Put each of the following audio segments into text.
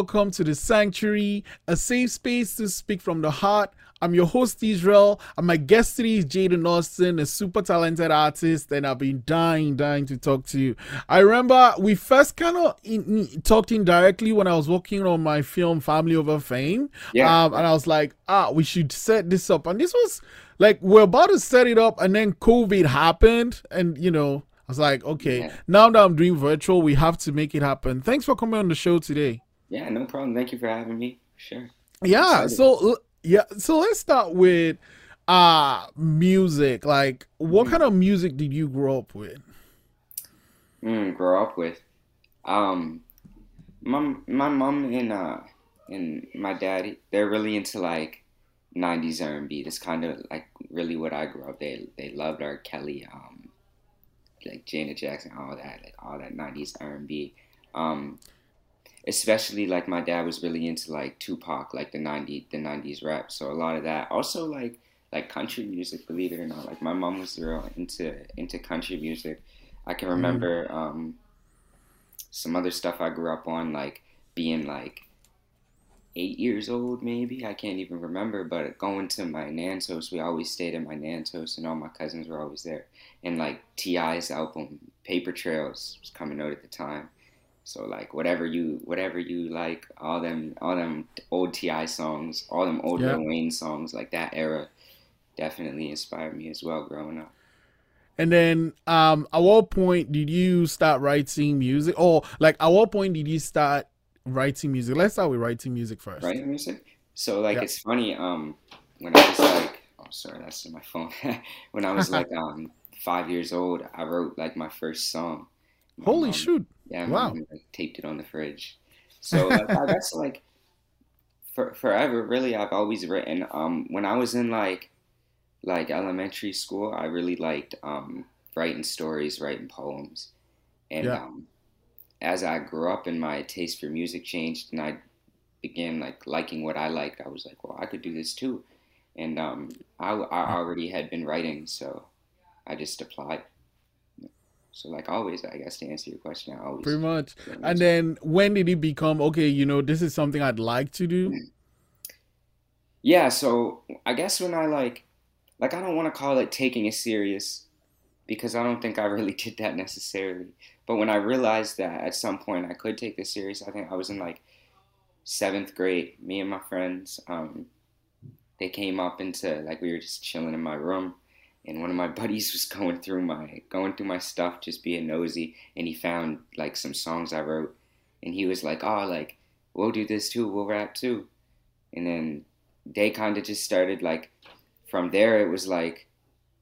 welcome to the Sanctuary, a safe space to speak from the heart. I'm your host, Israel, and my guest today is Jayden Austin, a super talented artist, and I've been dying, dying to talk to you. I remember we first kind of in, talked indirectly when I was working on my film Family Over Fame. Yeah. Um, and I was like, ah, we should set this up. And this was like, we're about to set it up, and then COVID happened, and you know, I was like, okay, Yeah. now that I'm doing virtual, we have to make it happen. Thanks for coming on the show today. Yeah, no problem. Thank you for having me. Sure. Yeah, so yeah, so let's start with uh music. Like what Mhm. kind of music did you grow up with? Mm, grow up with. Um, my my mom and uh and my daddy, they're really into like '90s R&B. That's kind of like really what I grew up. They they loved R. Kelly, um, like Janet Jackson, all that, like all that '90s R&B. Um, especially like my dad was really into like Tupac, like the '90s the '90s rap. So a lot of that. Also like like country music. Believe it or not, like my mom was real into into country music. I can remember um, some other stuff I grew up on, like being like eight years old, maybe. I can't even remember, but going to my nan's house, we always stayed at my nan's house, and all my cousins were always there. And like T.I.'s album, Paper Trails, was coming out at the time. So like whatever you whatever you like, all them all them old T.I. songs, all them old Yeah. Lil Wayne songs, like that era, definitely inspired me as well growing up. And then um at what point did you start writing music? Or like at what point did you start writing music? Let's start with writing music first. writing music. So like Yeah. it's funny, um, when I was like, oh sorry, that's my phone. when I was like um five years old, I wrote like my first song. My Holy mom- shoot. Yeah, my Wow. taped it on the fridge. So like, I guess like for forever, really, I've always written. Um, when I was in like like elementary school, I really liked um writing stories, writing poems, and Yeah. um, as I grew up and my taste for music changed, and I began like liking what I liked, I was like, well, I could do this too, and um, I I already had been writing, so I just applied. So like always, I guess to answer your question, I always Pretty much. And then when did it become okay, you know, this is something I'd like to do? Yeah, so I guess when I like, like I don't want to call it taking it serious because I don't think I really did that necessarily. But when I realized that at some point I could take this serious, I think I was in like seventh grade. Me and my friends, um, they came up into like we were just chilling in my room, and one of my buddies was going through my going through my stuff, just being nosy, and he found like some songs I wrote, and he was like, "Oh, like we'll do this too, we'll rap too," and then they kind of just started like from there it was like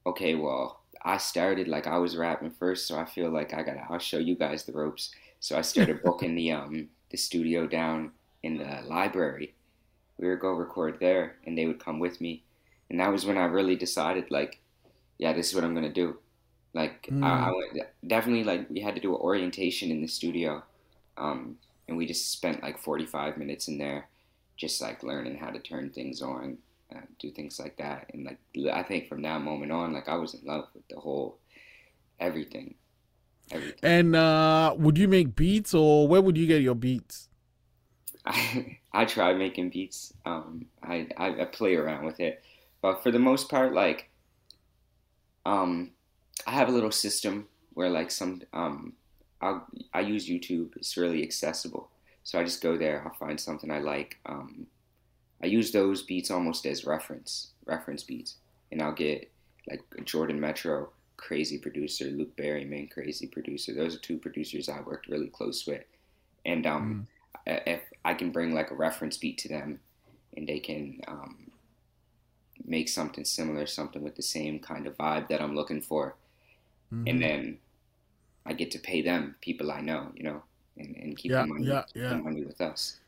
okay well i started like i was rapping first so i feel like i gotta i'll show you guys the ropes. So i started booking the um the studio down in the library. We would go record there and they would come with me. And that was when i really decided like yeah this is what i'm gonna do like I, I went definitely like we had to do an orientation in the studio um and we just spent like 45 minutes in there just like learning how to turn things on, uh, do things like that, and like I think from that moment on, like I was in love with the whole everything, everything. And uh would you make beats or where would you get your beats? I I try making beats. Um, I, I I play around with it, but for the most part, like, um, I have a little system where like some um, I I use YouTube. It's really accessible, so I just go there. I'll find something I like. Um, I use those beats almost as reference reference beats, and I'll get like Jordan Metro, crazy producer, Luke Berryman, crazy producer. Those are two producers I worked really close with, and um, I- if I can bring like a reference beat to them, and they can um, make something similar, something with the same kind of vibe that I'm looking for, Mhm. and then I get to pay them, people I know, you know, and, and keep Yeah, the money, yeah, yeah. the money with us.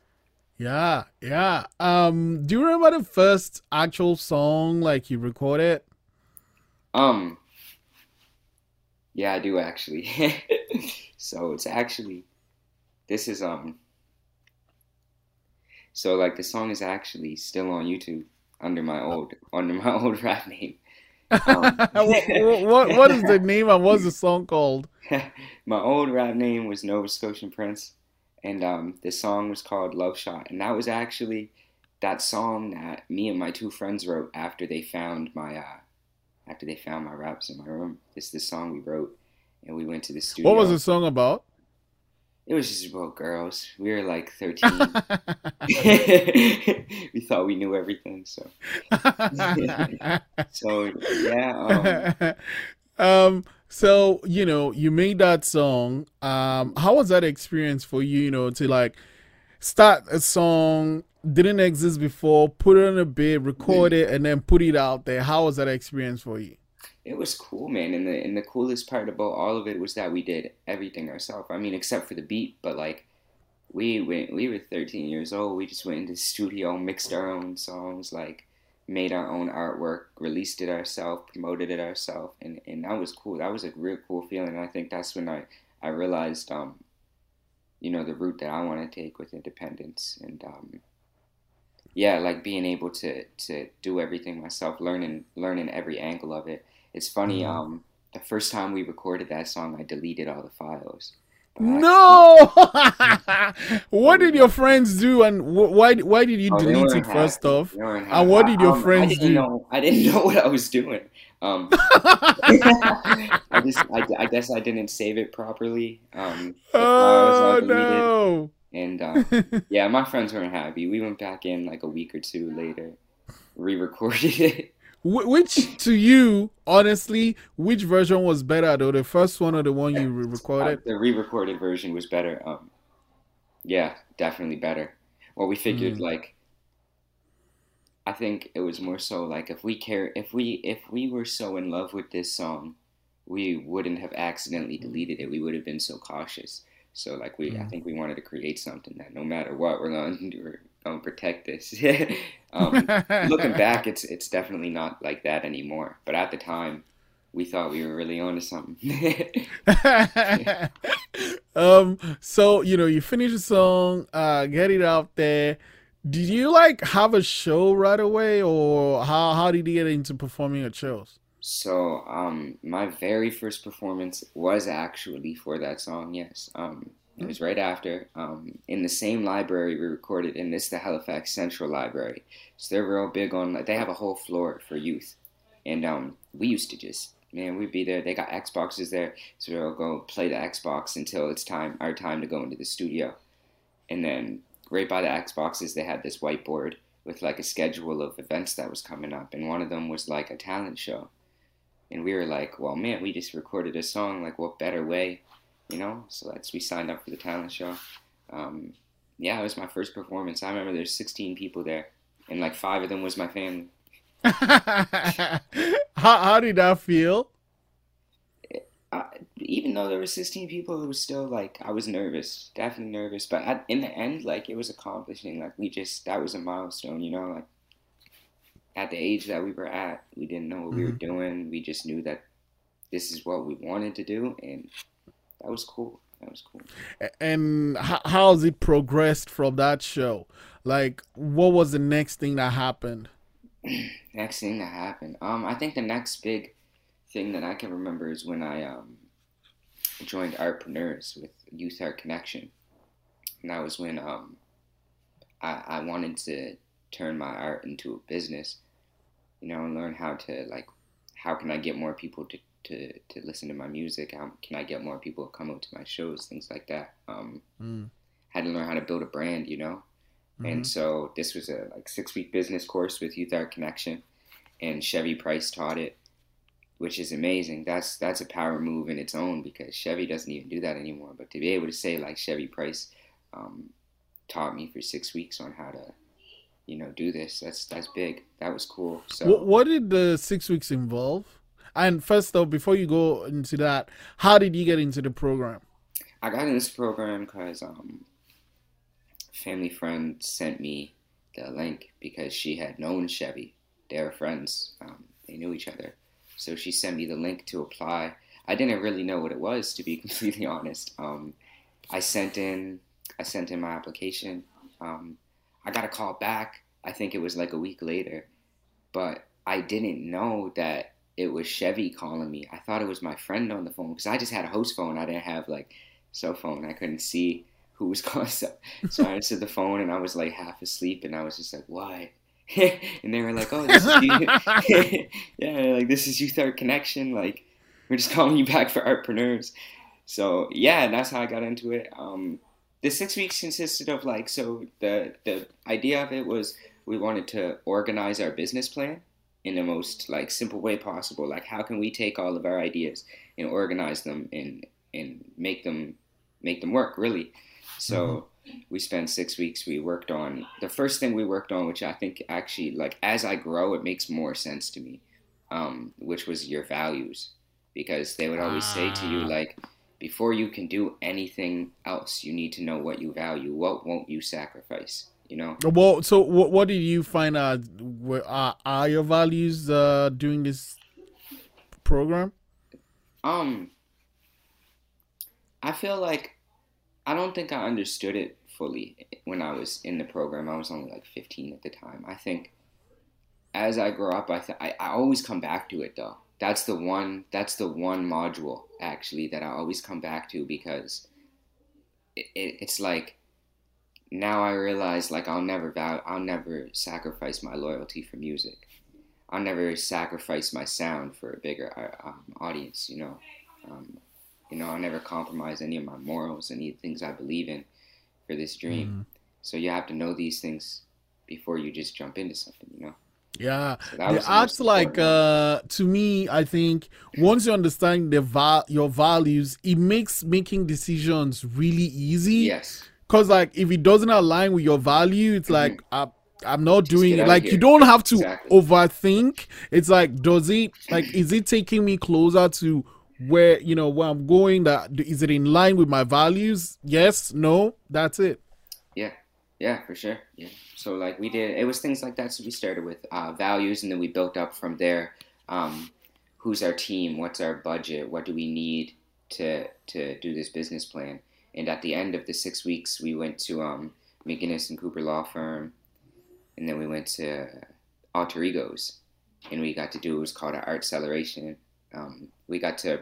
Yeah, yeah. Um, do you remember the first actual song like you recorded? Um, yeah, I do actually. so it's actually, this is um. So like the song is actually still on YouTube under my old under my old rap name. Um, what, what what is the name and was the song called? my old rap name was Nova Scotian Prince, and um, the song was called Love Shot, and that was actually that song that me and my two friends wrote after they found my uh, after they found my raps in my room. This this song we wrote, and we went to the studio. What was the song about? It was just about girls. We were like thirteen. we thought we knew everything, so so yeah. Um, um so you know you made that song um how was that experience for you you know to like start a song didn't exist before put it on a bit record it and then put it out there how was that experience for you it was cool man and the and the coolest part about all of it was that we did everything ourselves i mean except for the beat but like we went we were 13 years old we just went into the studio mixed our own songs like made our own artwork, released it ourselves, promoted it ourselves, and, and that was cool. That was a real cool feeling. I think that's when I, I realized, um, you know, the route that I want to take with independence, and um, yeah, like being able to to do everything myself, learning learning every angle of it. It's funny. Mm-hmm. Um, the first time we recorded that song, I deleted all the files. No! what did your friends do, and why why did you oh, delete it first off? And what did your um, friends I do? Know, I didn't know what I was doing. Um, I just I, I, guess I didn't save it properly. Um, oh no! And uh, yeah, my friends weren't happy. We went back in like a week or two later, re-recorded it. Which to you, honestly, which version was better though? The first one or the one you re-recorded? the re-recorded version was better. Um, yeah, definitely better. Well, we figured mm. like, I think it was more so like if we care, if we if we were so in love with this song, we wouldn't have accidentally deleted it. We would have been so cautious. So like we, mm. I think we wanted to create something that no matter what, we're going to um, protect this. um, looking back, it's it's definitely not like that anymore. But at the time, we thought we were really onto something. um. So you know, you finish the song, uh, get it out there. Did you like have a show right away, or how how did you get into performing at shows? So, um, my very first performance was actually for that song. Yes. Um, it was right after. Um, in the same library we recorded, and this the Halifax Central Library. So they're real big on. Like they have a whole floor for youth, and um, we used to just man, we'd be there. They got Xboxes there, so we'll go play the Xbox until it's time our time to go into the studio, and then right by the Xboxes they had this whiteboard with like a schedule of events that was coming up, and one of them was like a talent show, and we were like, well, man, we just recorded a song. Like, what better way? You know. So that's we signed up for the talent show. Um, yeah, it was my first performance. I remember there's 16 people there, and like five of them was my family. how how did that feel? I, even though there were 16 people, it was still like I was nervous, definitely nervous. But at, in the end, like it was accomplishing. Like we just that was a milestone, you know. Like at the age that we were at, we didn't know what mm-hmm. we were mm-hmm. doing. We just knew that this is what we wanted to do, and that was cool. That was cool. And how, how's it progressed from that show? Like, what was the next thing that happened? next thing that happened. Um, I think the next big thing that I can remember is when I um joined Artpreneurs with Youth Art Connection, and that was when um I I wanted to turn my art into a business, you know, and learn how to like how can I get more people to to to listen to my music? How can I get more people to come out to my shows? Things like that. Um, mm. Had to learn how to build a brand, you know. Mm-hmm. And so this was a like six week business course with Youth Art Connection, and Chevy Price taught it, which is amazing. That's that's a power move in its own because Chevy doesn't even do that anymore. But to be able to say like Chevy Price um, taught me for six weeks on how to, you know, do this. That's that's big. That was cool. So what, what did the six weeks involve? And first, though, before you go into that, how did you get into the program? I got in this program because um, family friend sent me the link because she had known Chevy. They were friends. Um, they knew each other. So she sent me the link to apply. I didn't really know what it was, to be completely honest. Um, I sent in, I sent in my application. Um, I got a call back. I think it was like a week later, but I didn't know that it was Chevy calling me. I thought it was my friend on the phone because I just had a host phone. I didn't have like cell phone. I couldn't see who was calling. So, so I answered the phone and I was like half asleep and I was just like, "What?" and they were like, "Oh, this is you. yeah, like this is Youth Art Connection. Like we're just calling you back for Artpreneurs." So yeah, that's how I got into it. Um, the six weeks consisted of like so the the idea of it was we wanted to organize our business plan in the most like simple way possible. Like how can we take all of our ideas and organize them and and make them make them work really. So mm-hmm. we spent six weeks. We worked on the first thing we worked on, which I think actually like as I grow, it makes more sense to me, um, which was your values, because they would always say to you ah. like before you can do anything else, you need to know what you value. What won't you sacrifice? You know. Well, so what, what did you find out? Were, uh, are your values uh, during this program? Um, I feel like I don't think I understood it fully when I was in the program. I was only like 15 at the time. I think as I grow up, I th- I, I always come back to it though that's the one that's the one module actually that I always come back to because it, it, it's like now I realize like I'll never vow, I'll never sacrifice my loyalty for music. I'll never sacrifice my sound for a bigger uh, um, audience. You know, um, you know I'll never compromise any of my morals, any things I believe in for this dream. Mm. So you have to know these things before you just jump into something. You know. Yeah, so the art's like uh, to me. I think once you understand the va- your values, it makes making decisions really easy. Yes, because like if it doesn't align with your value, it's mm-hmm. like I, I'm not Just doing it. Like you don't have to exactly. overthink. It's like does it like is it taking me closer to where you know where I'm going? That is it in line with my values? Yes, no, that's it. Yeah, yeah, for sure. Yeah. So like we did, it was things like that. So we started with uh, values, and then we built up from there. Um, who's our team? What's our budget? What do we need to to do this business plan? And at the end of the six weeks, we went to um, McInnes and Cooper Law Firm, and then we went to Alter Egos, and we got to do what was called an art acceleration. Um, we got to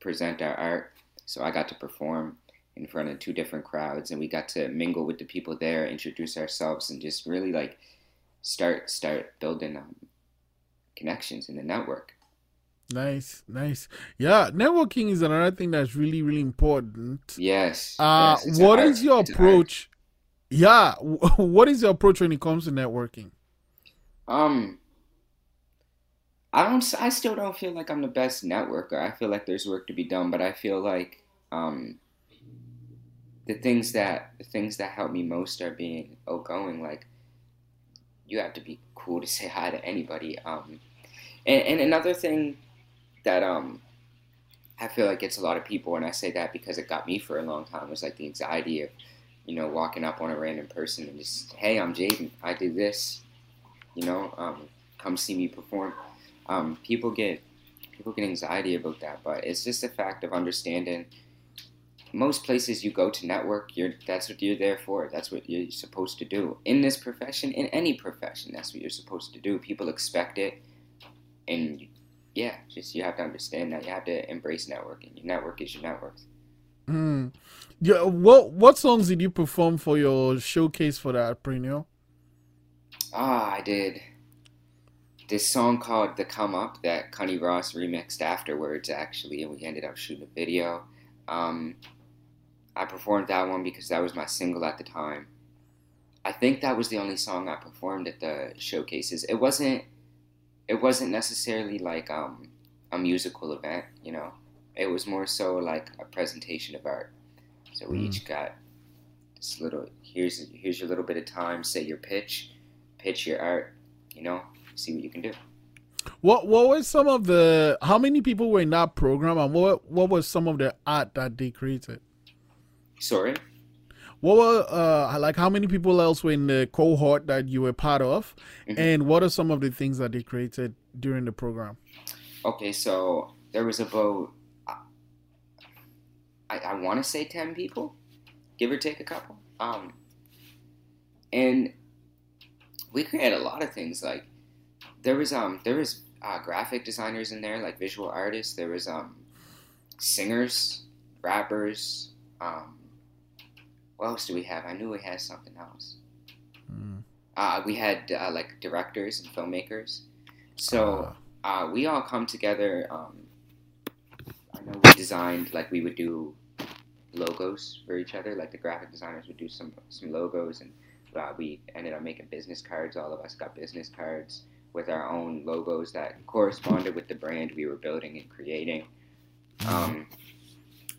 present our art, so I got to perform in front of two different crowds. And we got to mingle with the people there introduce ourselves and just really like start start building um, connections in the network nice nice yeah networking is another thing that's really really important yes, uh yes, what is your approach yeah what is your approach when it comes to networking um i don't i still don't feel like i'm the best networker i feel like there's work to be done but i feel like um the things that the things that help me most are being outgoing. Like you have to be cool to say hi to anybody. Um, and, and another thing that um, I feel like it's a lot of people, and I say that because it got me for a long time, was like the anxiety of, you know, walking up on a random person and just, hey, I'm Jayden, I do this, you know, um, come see me perform. Um, people get people get anxiety about that, but it's just a fact of understanding most places you go to network, you're that's what you're there for. That's what you're supposed to do in this profession, in any profession. That's what you're supposed to do. People expect it, and yeah, just you have to understand that you have to embrace networking. Your network is your net worth. Mm. Yeah. What What songs did you perform for your showcase for that Artpreneur? Ah, I did this song called "The Come Up" that Connie Ross remixed afterwards, actually, and we ended up shooting a video. Um, I performed that one because that was my single at the time. I think that was the only song I performed at the showcases. It wasn't it wasn't necessarily like um, a musical event, you know. It was more so like a presentation of art. So we mm. each got this little here's here's your little bit of time, say your pitch, pitch your art, you know, see what you can do. What what was some of the how many people were in that program and what what was some of the art that they created? Sorry. What were uh, like how many people else were in the cohort that you were part of, mm-hmm. and what are some of the things that they created during the program? Okay, so there was about I, I want to say ten people, give or take a couple. Um, and we created a lot of things. Like there was um there was uh, graphic designers in there, like visual artists. There was um singers, rappers, um, what else do we have? I knew we had something else. Mm. Uh, we had uh, like directors and filmmakers. So uh, we all come together. Um, I know we designed like we would do logos for each other. Like the graphic designers would do some some logos, and uh, we ended up making business cards. All of us got business cards with our own logos that corresponded with the brand we were building and creating. Um,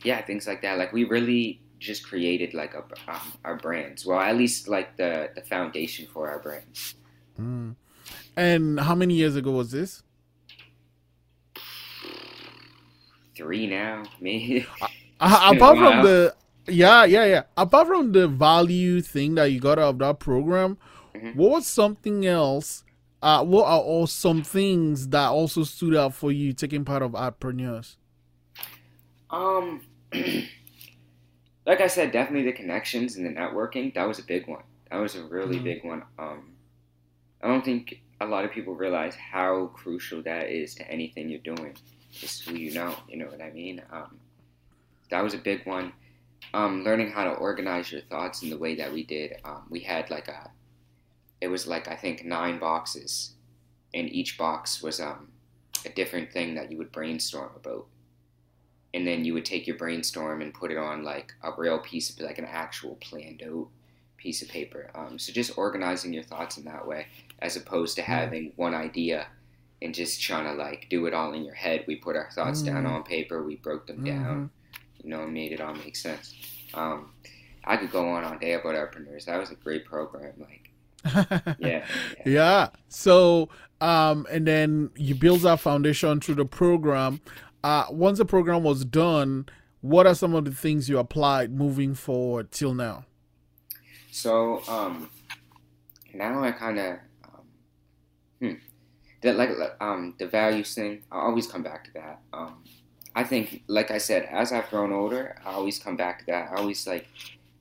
yeah, things like that. Like we really just created like a, um, our brands. Well, at least like the the foundation for our brands. Mm. And how many years ago was this? Three now, me. Uh, apart from the yeah, yeah, yeah. Apart from the value thing that you got out of that program, Mhm. what was something else? Uh, what are all some things that also stood out for you taking part of Artpreneurs? Um, like I said, definitely the connections and the networking. That was a big one. That was a really Mhm. big one. Um, I don't think a lot of people realize how crucial that is to anything you're doing. Just who you know. You know what I mean? Um, that was a big one. Um, learning how to organize your thoughts in the way that we did. Um, we had like a, it was like I think nine boxes, and each box was um, a different thing that you would brainstorm about and then you would take your brainstorm and put it on like a real piece of like an actual planned out piece of paper. Um, so just organizing your thoughts in that way, as opposed to having one idea and just trying to like do it all in your head. We put our thoughts down Mhm. on paper, we broke them Mhm. down, you know, and made it all make sense. Um, I could go on all day about Artpreneurs. That was a great program. Like, yeah, yeah. yeah. So, um, and then you build that foundation through the program. Uh, once the program was done, what are some of the things you applied moving forward till now? So um, now I kind of um, hmm, like um the values thing. I always come back to that. Um, I think, like I said, as I've grown older, I always come back to that. I always like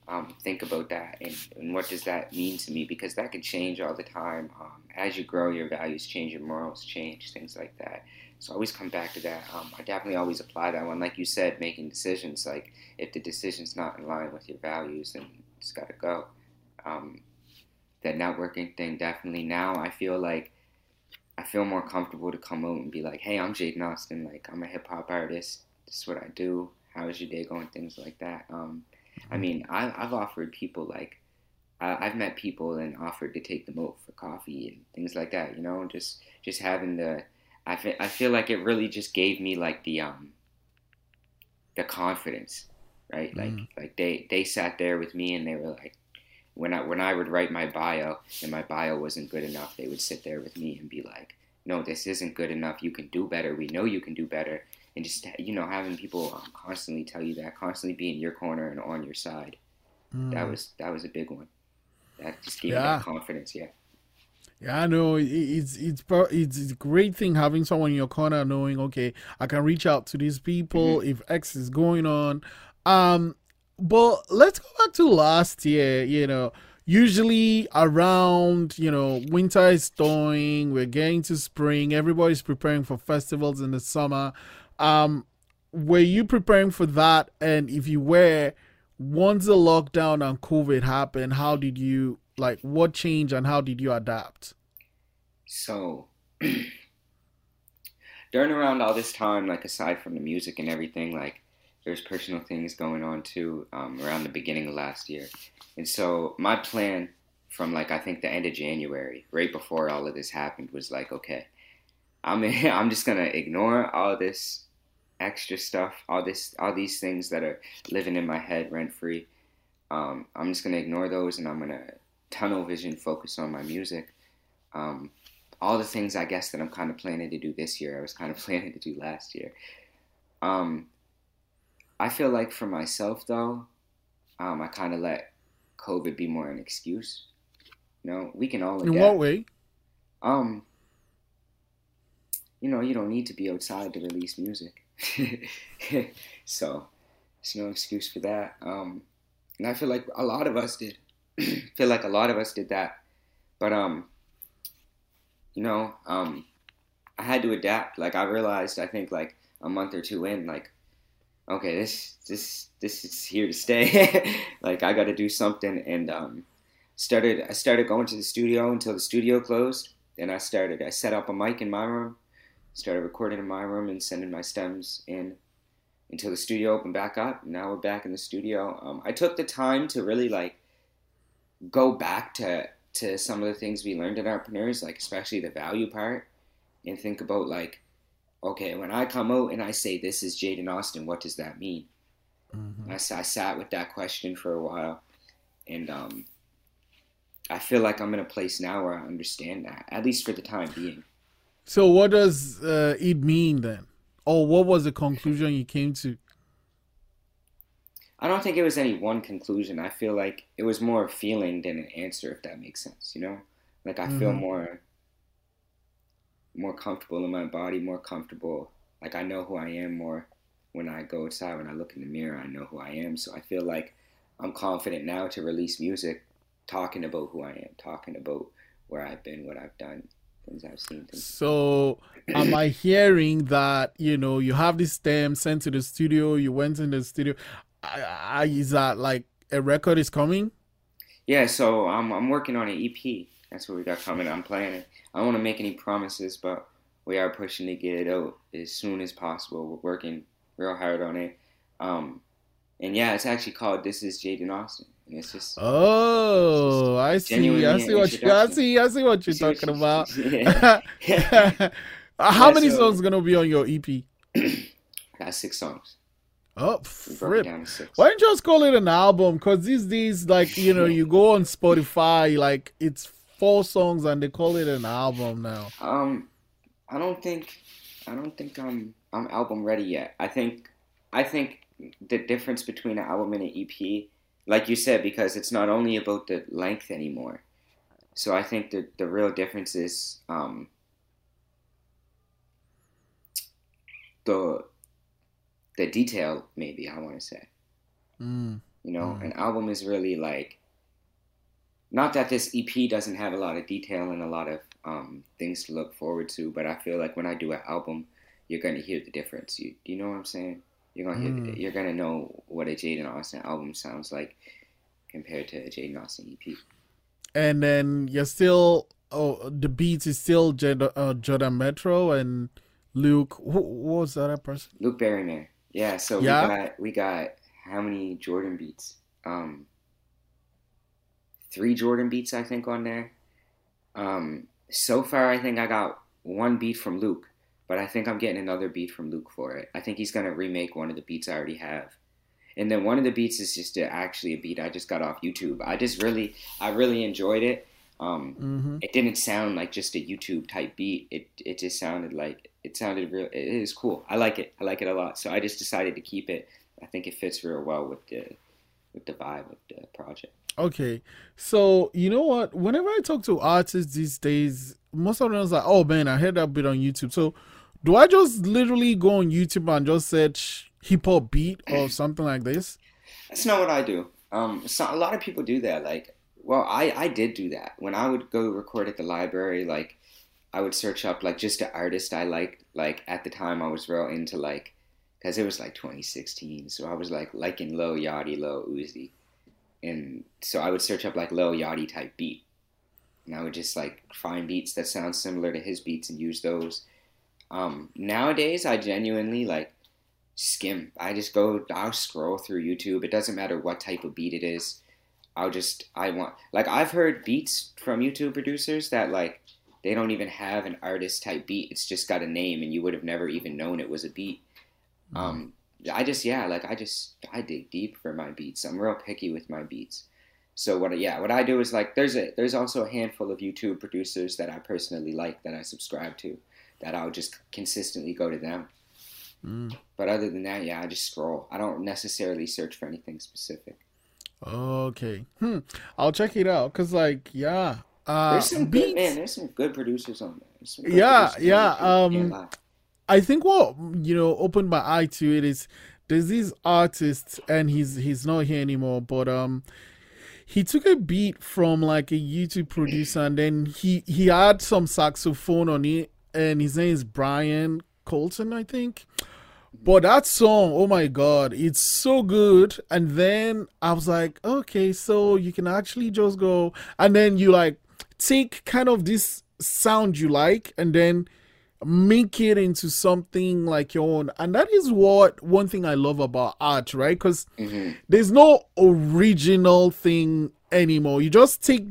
um, think about that and, and what does that mean to me because that can change all the time. Um, as you grow, your values change, your morals change, things like that. So I always come back to that. Um, I definitely always apply that one. Like you said, making decisions. Like if the decision's not in line with your values, then it's got to go. Um, the networking thing definitely. Now I feel like I feel more comfortable to come out and be like, "Hey, I'm Jayden Austin. Like I'm a hip hop artist. This is what I do. How is your day going? Things like that." Um, I mean, I, I've offered people like I, I've met people and offered to take them out for coffee and things like that. You know, just just having the I feel, I feel like it really just gave me like the um the confidence, right? Like Mhm. like they they sat there with me and they were like when I when I would write my bio and my bio wasn't good enough, they would sit there with me and be like, "No, this isn't good enough. You can do better. We know you can do better." And just you know having people um, constantly tell you that, constantly be in your corner and on your side. That Mm. was that was a big one. That just gave me that confidence. Yeah. Yeah, I know. It's it's it's it's a great thing having someone in your corner, knowing okay, I can reach out to these people if X is going on. Um, but let's go back to last year. You know, usually around you know winter is thawing, we're getting to spring. Everybody's preparing for festivals in the summer. Um, were you preparing for that? And if you were, once the lockdown and COVID happened, how did you like? What changed and how did you adapt? So during around all this time, like aside from the music and everything, like there's personal things going on too um, around the beginning of last year. And so my plan from like I think the end of January, right before all of this happened, was like, okay, I'm I'm just gonna ignore all this extra stuff, all this all these things that are living in my head rent free. Um, I'm just gonna ignore those and I'm gonna tunnel vision focus on my music. Um, all the things I guess that I'm kind of planning to do this year, I was kind of planning to do last year. Um, I feel like for myself though, um, I kind of let COVID be more an excuse. You know, we can all In adapt. what way? Um, you know, you don't need to be outside to release music, so there's no excuse for that. Um, and I feel like a lot of us did. feel like a lot of us did that, but um, you know, um, I had to adapt. Like I realized, I think like a month or two in, like okay, this this this is here to stay. like I got to do something, and um, started I started going to the studio until the studio closed. Then I started I set up a mic in my room, started recording in my room and sending my stems in until the studio opened back up. Now we're back in the studio. Um, I took the time to really like go back to to some of the things we learned in Artpreneurs, like especially the value part, and think about like, okay, when I come out and I say this is Jayden Austin, what does that mean? Mm-hmm. I, I sat with that question for a while, and um, I feel like I'm in a place now where I understand that, at least for the time being. So, what does uh, it mean then? Or what was the conclusion you came to? I don't think it was any one conclusion. I feel like it was more a feeling than an answer, if that makes sense. You know, like I mm-hmm. feel more more comfortable in my body, more comfortable. Like I know who I am more when I go outside. When I look in the mirror, I know who I am. So I feel like I'm confident now to release music, talking about who I am, talking about where I've been, what I've done, things I've seen. Things so, am I hearing that you know you have this stem sent to the studio? You went in the studio. I, I, is that like a record is coming? Yeah, so I'm I'm working on an EP. That's what we got coming. I'm playing it. I don't want to make any promises, but we are pushing to get it out as soon as possible. We're working real hard on it. Um, and yeah, it's actually called "This Is Jayden Austin." And it's just oh, it's just I see, I see what you, I see, I see what you're talking about. How yeah, many so, songs gonna be on your EP? I got six songs. Oh, fripp. Why don't you just call it an album? Because these days, like, you know, you go on Spotify, like, it's four songs and they call it an album now. Um, I don't think, I don't think I'm, I'm album ready yet. I think, I think the difference between an album and an EP, like you said, because it's not only about the length anymore. So I think that the real difference is, um, the the detail maybe i want to say mm. you know mm. an album is really like not that this ep doesn't have a lot of detail and a lot of um, things to look forward to but i feel like when i do an album you're going to hear the difference you, you know what i'm saying you're going to mm. hear you're going to know what a jayden austin album sounds like compared to a jayden austin ep and then you're still oh the beats is still Jed, uh, jordan metro and luke who, what was other person luke berryman yeah, so yeah. we got we got how many Jordan beats? Um, three Jordan beats I think on there. Um, so far I think I got one beat from Luke, but I think I'm getting another beat from Luke for it. I think he's gonna remake one of the beats I already have. And then one of the beats is just a, actually a beat I just got off YouTube. I just really, I really enjoyed it. Um, mm-hmm. It didn't sound like just a YouTube type beat. It it just sounded like it sounded real. It is cool. I like it. I like it a lot. So I just decided to keep it. I think it fits real well with the with the vibe of the project. Okay, so you know what? Whenever I talk to artists these days, most of them is like, "Oh man, I heard that bit on YouTube." So, do I just literally go on YouTube and just search hip hop beat or something like this? That's not what I do. Um, so a lot of people do that. Like, well, I I did do that when I would go record at the library. Like, I would search up like just an artist I liked. Like at the time, I was real into like, because it was like 2016, so I was like liking Lil Yachty, Lil Uzi, and so I would search up like Lil Yachty type beat, and I would just like find beats that sound similar to his beats and use those. Um, nowadays, I genuinely like skim. I just go, I'll scroll through YouTube. It doesn't matter what type of beat it is. I'll just, I want, like, I've heard beats from YouTube producers that, like, they don't even have an artist type beat. It's just got a name, and you would have never even known it was a beat. Mm-hmm. Um, I just yeah, like I just I dig deep for my beats. I'm real picky with my beats. So what yeah, what I do is like there's a there's also a handful of YouTube producers that I personally like that I subscribe to that I'll just consistently go to them. Mm. But other than that, yeah, I just scroll. I don't necessarily search for anything specific. Okay. Hmm. I'll check it out cuz like yeah, uh, there's some beats. good man. There's some good producers on there. Yeah, yeah. Um, I think what you know opened my eye to it is there's this artist and he's he's not here anymore, but um, he took a beat from like a YouTube producer and then he he had some saxophone on it, and his name is Brian Colton, I think. But that song, oh my god, it's so good. And then I was like, okay, so you can actually just go and then you like take kind of this sound you like and then make it into something like your own. And that is what one thing I love about art, right? Because hmm there's no original thing anymore. You just take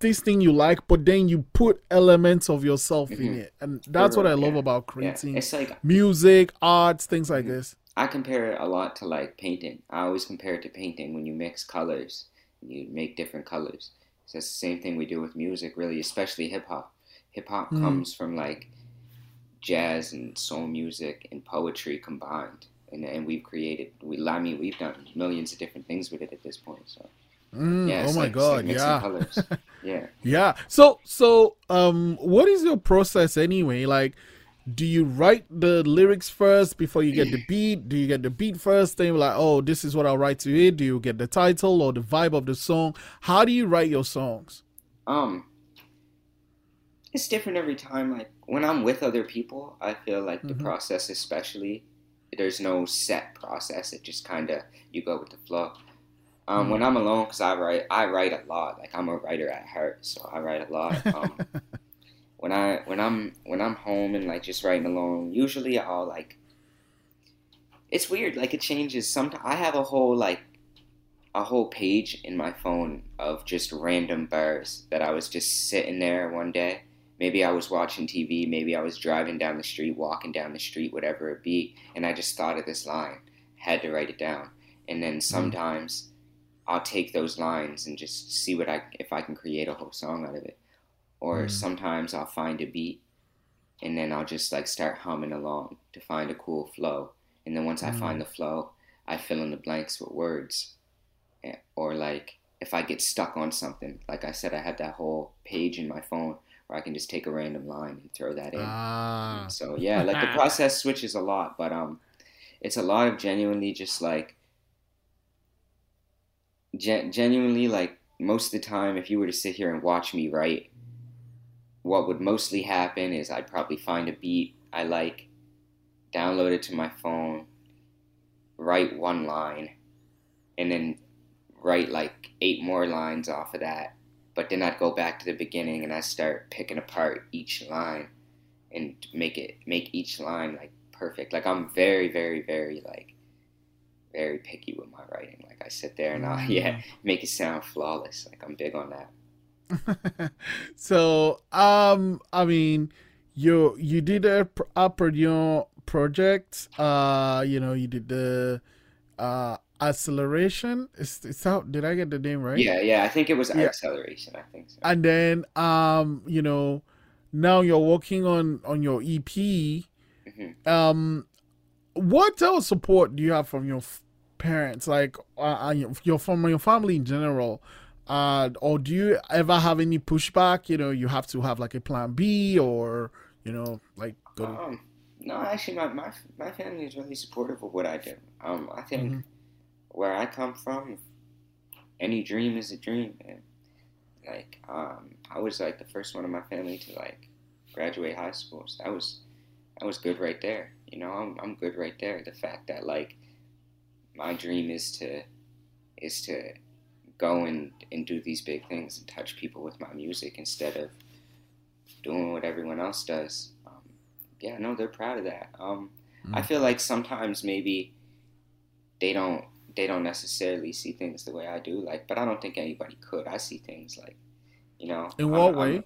this thing you like, but then you put elements of yourself in Mhm. it. And that's what I love yeah. about Yeah, creating it's like music, arts things like Mhm. this. I compare it a lot to like painting. I always compare it to painting when you mix colors, you make different colors. So it's the same thing we do with music, really, especially hip hop. Hip hop Mm. comes from like jazz and soul music and poetry combined, and and we've created. We, I mean, we've done millions of different things with it at this point. So Mm, yeah, oh my like, it's like god, yeah. colors. Yeah. Yeah. So so um what is your process anyway? Like do you write the lyrics first before you get the beat? Do you get the beat first? Then you're like, oh, this is what I'll write to it. Do you get the title or the vibe of the song? How do you write your songs? Um, it's different every time. Like when I'm with other people, I feel like the Mhm. process, especially, there's no set process. It just kind of you go with the flow. Um, Mm. when I'm alone, cause I write, I write a lot. Like I'm a writer at heart, so I write a lot. Um, when I when I'm when I'm home and like just writing alone, usually I'll like. It's weird. Like it changes. Sometimes I have a whole like a whole page in my phone of just random bars that I was just sitting there one day. Maybe I was watching TV, maybe I was driving down the street, walking down the street, whatever it be, and I just thought of this line, had to write it down. And then mm-hmm. sometimes I'll take those lines and just see what I if I can create a whole song out of it. Or Mm. sometimes I'll find a beat and then I'll just like start humming along to find a cool flow. And then once I Mm. find the flow, I fill in the blanks with words. Eh, Or like if I get stuck on something, like I said, I have that whole page in my phone where I can just take a random line and throw that in. Ah. So yeah, like the process switches a lot, but um, it's a lot of genuinely just like gen- genuinely like most of the time, if you were to sit here and watch me write, what would mostly happen is I'd probably find a beat I like, download it to my phone, write one line, and then write like eight more lines off of that. But then I'd go back to the beginning and I start picking apart each line and make it make each line like perfect. Like I'm very, very, very like very picky with my writing. Like I sit there and I yeah mm. make it sound flawless. Like I'm big on that. so um I mean you you did a, a project uh you know you did the uh acceleration is, is that did I get the name right Yeah, yeah. I think it was Yeah. acceleration. I think so. and then um you know now you're working on on your EP Mhm. um what else support do you have from your f- parents like uh, uh, your- from your family in general uh or do you ever have any pushback you know you have to have like a plan B or you know like go Um, no, actually, my, my my family is really supportive of what I do. Um, I think Mhm. where I come from, any dream is a dream, man. Like, um, I was like the first one in my family to like graduate high school. So that was that was good right there. You know, I'm I'm good right there. The fact that like my dream is to is to go and, and do these big things and touch people with my music instead of doing what everyone else does. Um, yeah, no, they're proud of that. Um, I Mm. feel like sometimes maybe they don't they don't necessarily see things the way I do. Like, but I don't think anybody could. I see things like, you know, in I'm- what I'm- way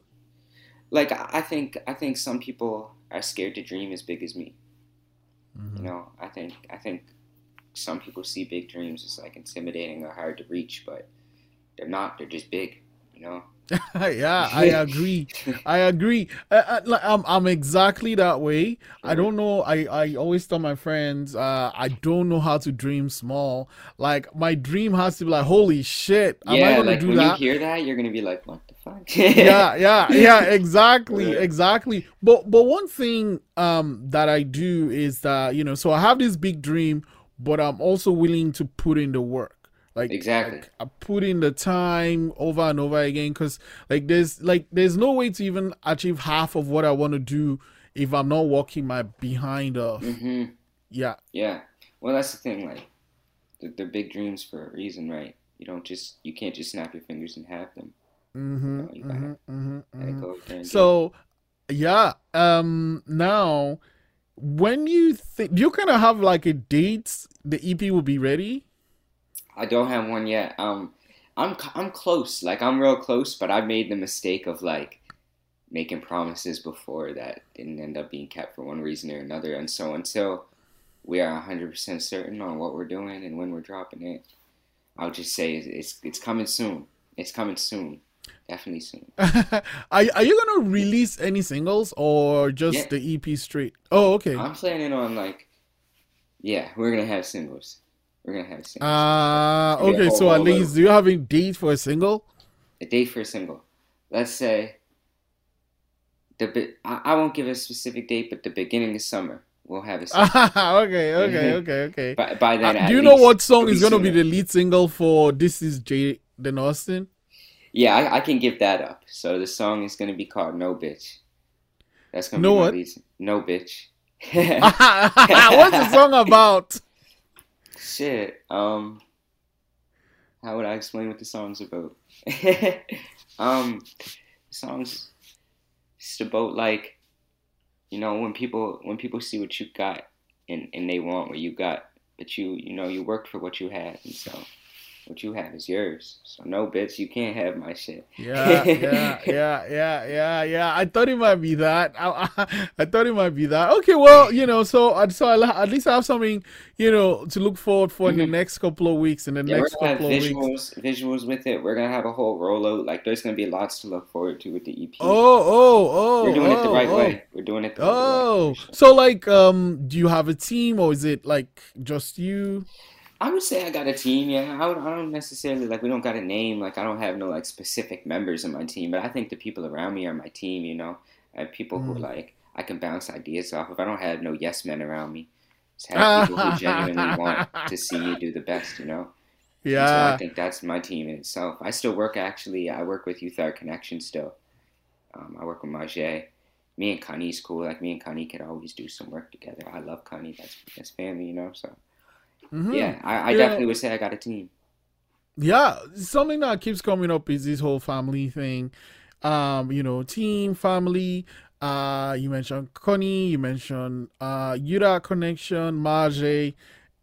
like I I think I think some people are scared to dream as big as me. Mhm. You know, I think I think some people see big dreams as like intimidating or hard to reach, but they're not. They're just big. You know. yeah I agree I agree. Uh, uh, I'm I'm exactly that way. I don't know. I I always tell my friends, uh, I don't know how to dream small. Like my dream has to be like, holy shit, am I yeah, gonna like do when that? you hear that, you're gonna be like, what the fuck? yeah, yeah, yeah, exactly, exactly. But but one thing um that I do is that you know, so I have this big dream, but I'm also willing to put in the work. Like Exactly. like, I put in the time over and over again because like there's like there's no way to even achieve half of what I want to do if I'm not working my behind off. hmm Yeah. Yeah. Well, that's the thing. Like, they're, they're big dreams for a reason, right? You don't just you can't just snap your fingers and have them. Mm-hmm. You gotta- mm-hmm, mm-hmm, Gotta mhm. go out there and get So, yeah. Um. Now, when you think, you kind of have like a date the EP will be ready? I don't have one yet. Um, I'm I'm close. Like I'm real close, but I've made the mistake of like making promises before that didn't end up being kept for one reason or another. And so until we are 100% certain on what we're doing and when we're dropping it, I'll just say it's it's, it's coming soon. It's coming soon. Definitely soon. are Are you gonna release any singles or just Yeah. the EP straight? Oh, okay. I'm planning on like, yeah, we're gonna have singles. We're gonna have singles. Uh okay. whole- So at least, do you have a date for a single? a date for a single. Let's say the bi- I, I won't give a specific date, but the beginning of summer we'll have a single. okay, okay, okay, okay. by, by Uh, then, at do you know what song is gonna be the lead single for "This Is Jayden Austin"? Yeah, I, I can give that up. So the song is gonna be called "No Bitch." That's gonna No be what? lead. No bitch. What's the song about? Shit. Um, how would I explain what the song's about? um, the song's just about like, you know, when people when people see what you got and and they want what you got, but you you know you worked for what you had, and so what you have is yours. So no, bitch, you can't have my shit. Yeah, yeah, yeah, yeah, yeah, yeah. I thought it might be that. I, I, I thought it might be that. Okay, well, you know, so uh, so I, at least I have something, you know, to look forward for in the Mhm. next couple of weeks. In the Yeah, next couple of weeks. visuals, visuals with it. We're gonna have a whole rollout. Like, there's gonna be lots to look forward to with the EP. Oh, oh, oh. We're doing it the oh, right oh. way. We're doing it the right Oh, way. for so like, um, do you have a team or is it like just you? I would say I got a team. Yeah, I, would, I don't necessarily like. We don't got a name. Like, I don't have no like specific members in my team, but I think the people around me are my team. You know, I have people who Mm. like I can bounce ideas off of. I don't have no yes men around me. Just have people who genuinely want to see me do the best. You know. Yeah. so I think that's my team in itself. I still work actually. I work with Youth Art Connection still. Um, I work with Majay. Me and Connie's cool. Like me and Connie could always do some work together. I love Connie. That's that's family, you know. So Mhm. yeah, I, I Yeah. definitely would say I got a team. Yeah, something that keeps coming up is this whole family thing. Um, you know, team, family. Uh, you mentioned Connie, you mentioned uh Youth Art Connection, Marjay,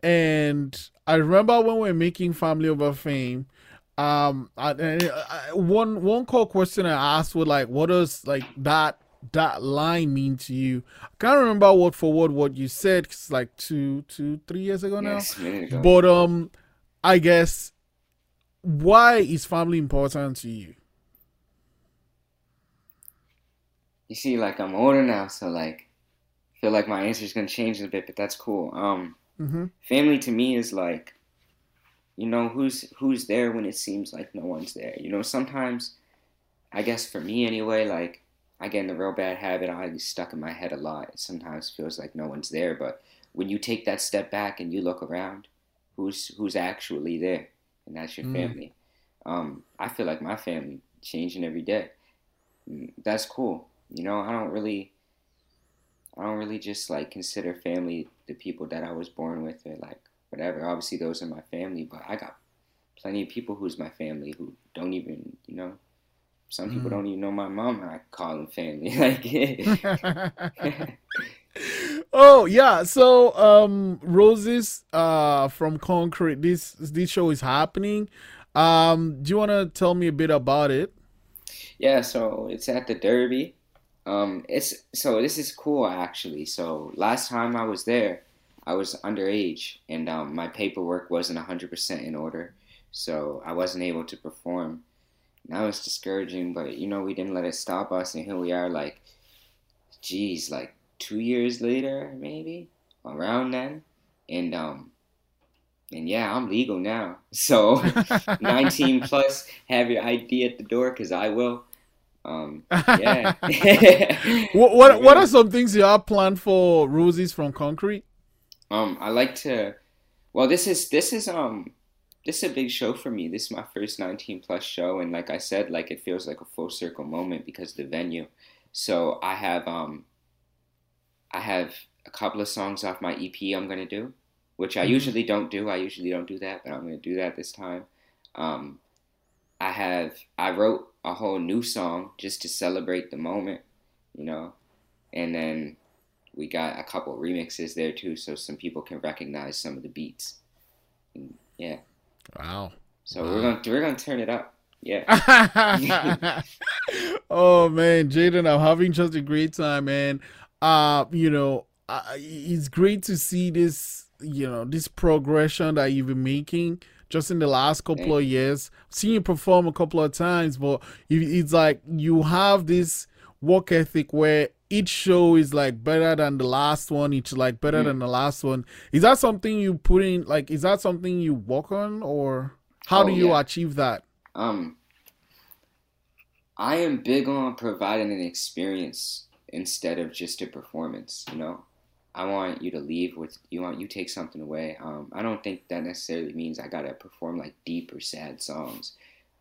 and I remember when we were making Family Over Fame. Um, I, I, I- one one core question I asked was like, what does like that that line mean to you? I can't remember word for word what you said. it's like two, two, three years ago now. Yes, ago. But um, I guess why is family important to you? you see, like I'm older now, so like I feel like my answer's gonna change a bit, but that's cool. Um, Mm-hmm. family to me is like you know who's who's there when it seems like no one's there you know sometimes i guess for me anyway like i get in a real bad habit i get stuck in my head a lot. It sometimes feels like no one's there but when you take that step back and you look around who's who's actually there? And that's your Mm. family. Um i feel like my family changing every day. Mm, that's cool. You know i don't really I don't really just like consider family the people that I was born with or like whatever. Obviously, those are my family, but I got plenty of people who's my family who don't even, you know, some people Mm. don't even know my mom. and I call them family. Like, oh yeah, so um, Roses uh from Concrete. This this show is happening. Um, do you want to tell me a bit about it? yeah. So it's at the Derby. Um, it's so this is cool actually. So last time I was there, I was underage and um, my paperwork wasn't hundred percent in order, so I wasn't able to perform. Now it's discouraging, but you know we didn't let it stop us, and here we are, like, geez, like two years later, maybe around then, and um, and yeah, I'm legal now. So 19 plus, have your ID at the door, cause I will. Um, yeah. what what what are some things you have planned for Roses from Concrete? Um, I like to. Well, this is this is um this is a big show for me. This is my first 19 plus show, and like I said, like it feels like a full circle moment because of the venue. So I have um I have a couple of songs off my EP I'm gonna do, which I Mhm. usually don't do. I usually don't do that, but I'm gonna do that this time. Um, I have I wrote a whole new song just to celebrate the moment, you know, and then we got a couple remixes there too, so some people can recognize some of the beats. And yeah, Wow. so Wow. we're gonna we're gonna turn it up. Yeah. oh man, Jayden, I'm having just a great time, man. Uh, you know, uh, it's great to see this, you know, this progression that you've been making just in the last couple of years. I've seen you perform a couple of times, but it's like you have this work ethic where each show is like better than the last one, each like better Mm. than the last one. Is that something you put in like is that something you work on or how Oh, do you yeah. achieve that? Um, I am big on providing an experience instead of just a performance. You know, I want you to leave with you want you take something away. Um, I don't think that necessarily means I gotta perform like deep or sad songs,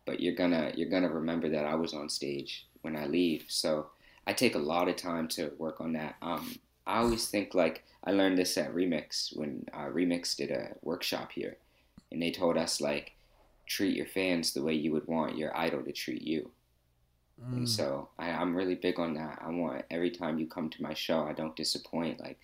but you're gonna you're gonna remember that I was on stage when I leave. So I take a lot of time to work on that. Um, I always think like I learned this at Remix when uh, Remix did a workshop here, and they told us like treat your fans the way you would want your idol to treat you. Mm. And so I, I'm really big on that. I want every time you come to my show, I don't disappoint. Like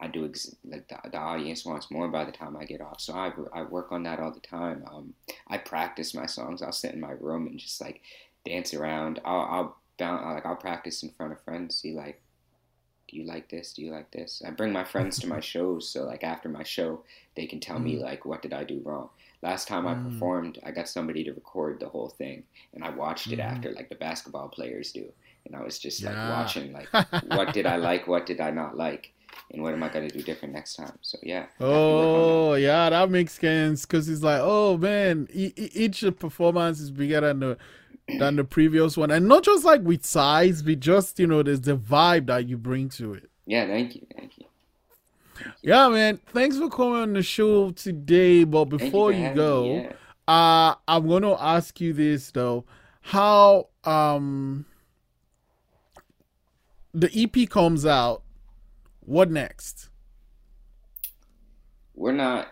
I do, ex- like the, the audience wants more by the time I get off. So I, I work on that all the time. Um, I practice my songs. I'll sit in my room and just like dance around. I'll, I'll bounce, like I'll practice in front of friends. See like, do you like this? Do you like this? I bring my friends to my shows. So like after my show, they can tell me Mm. like what did I do wrong. Last time I Mm. performed, I got somebody to record the whole thing, and I watched it Mhm. after, like the basketball players do. And I was just like watching, like, what did I like, what did I not like, and what am I gonna do different next time? So yeah. I have to work on Oh yeah, that makes sense because it's like, oh man, e- each performance is bigger than the than the previous one, and not just like with size, but just you know, there's the vibe that you bring to it. Yeah, thank you, thank you. Yeah, man. Thanks for coming on the show today. But before for you having go, me, yeah. uh, I'm gonna ask you this though: how um the EP comes out, what next? we're not.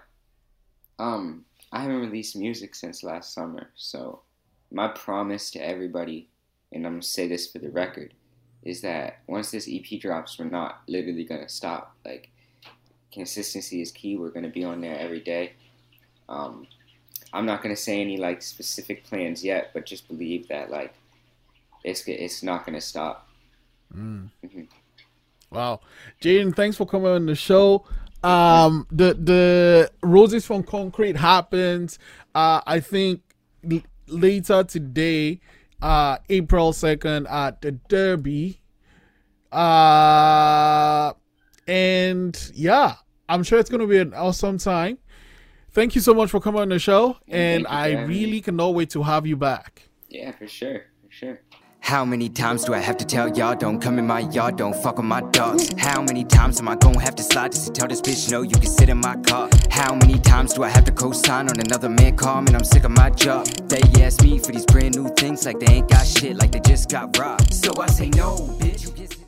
Um, I haven't released music since last summer, so my promise to everybody, and I'm gonna say this for the record, is that once this EP drops, we're not literally gonna stop. Like, consistency is key. We're gonna be on there every day. Um, I'm not gonna say any like specific plans yet, but just believe that like it's it's not gonna stop. Mm. Mhm. Wow, Jayden, thanks for coming on the show. Um, the the roses from concrete happens. Uh, I think later today, uh, April second at the Derby. Uh, and yeah, I'm sure it's gonna be an awesome time. Thank you so much for coming on the show, and thank you for I having me. really cannot wait to have you back. Yeah, for sure. How many times do I have to tell y'all don't come in my yard, don't fuck with my dogs? How many times am I gonna have to slide to tell this bitch no you can sit in my car? How many times do I have to co-sign on another man call man I'm sick of my job? They ask me for these brand new things like they ain't got shit, like they just got robbed. So I say no, bitch. You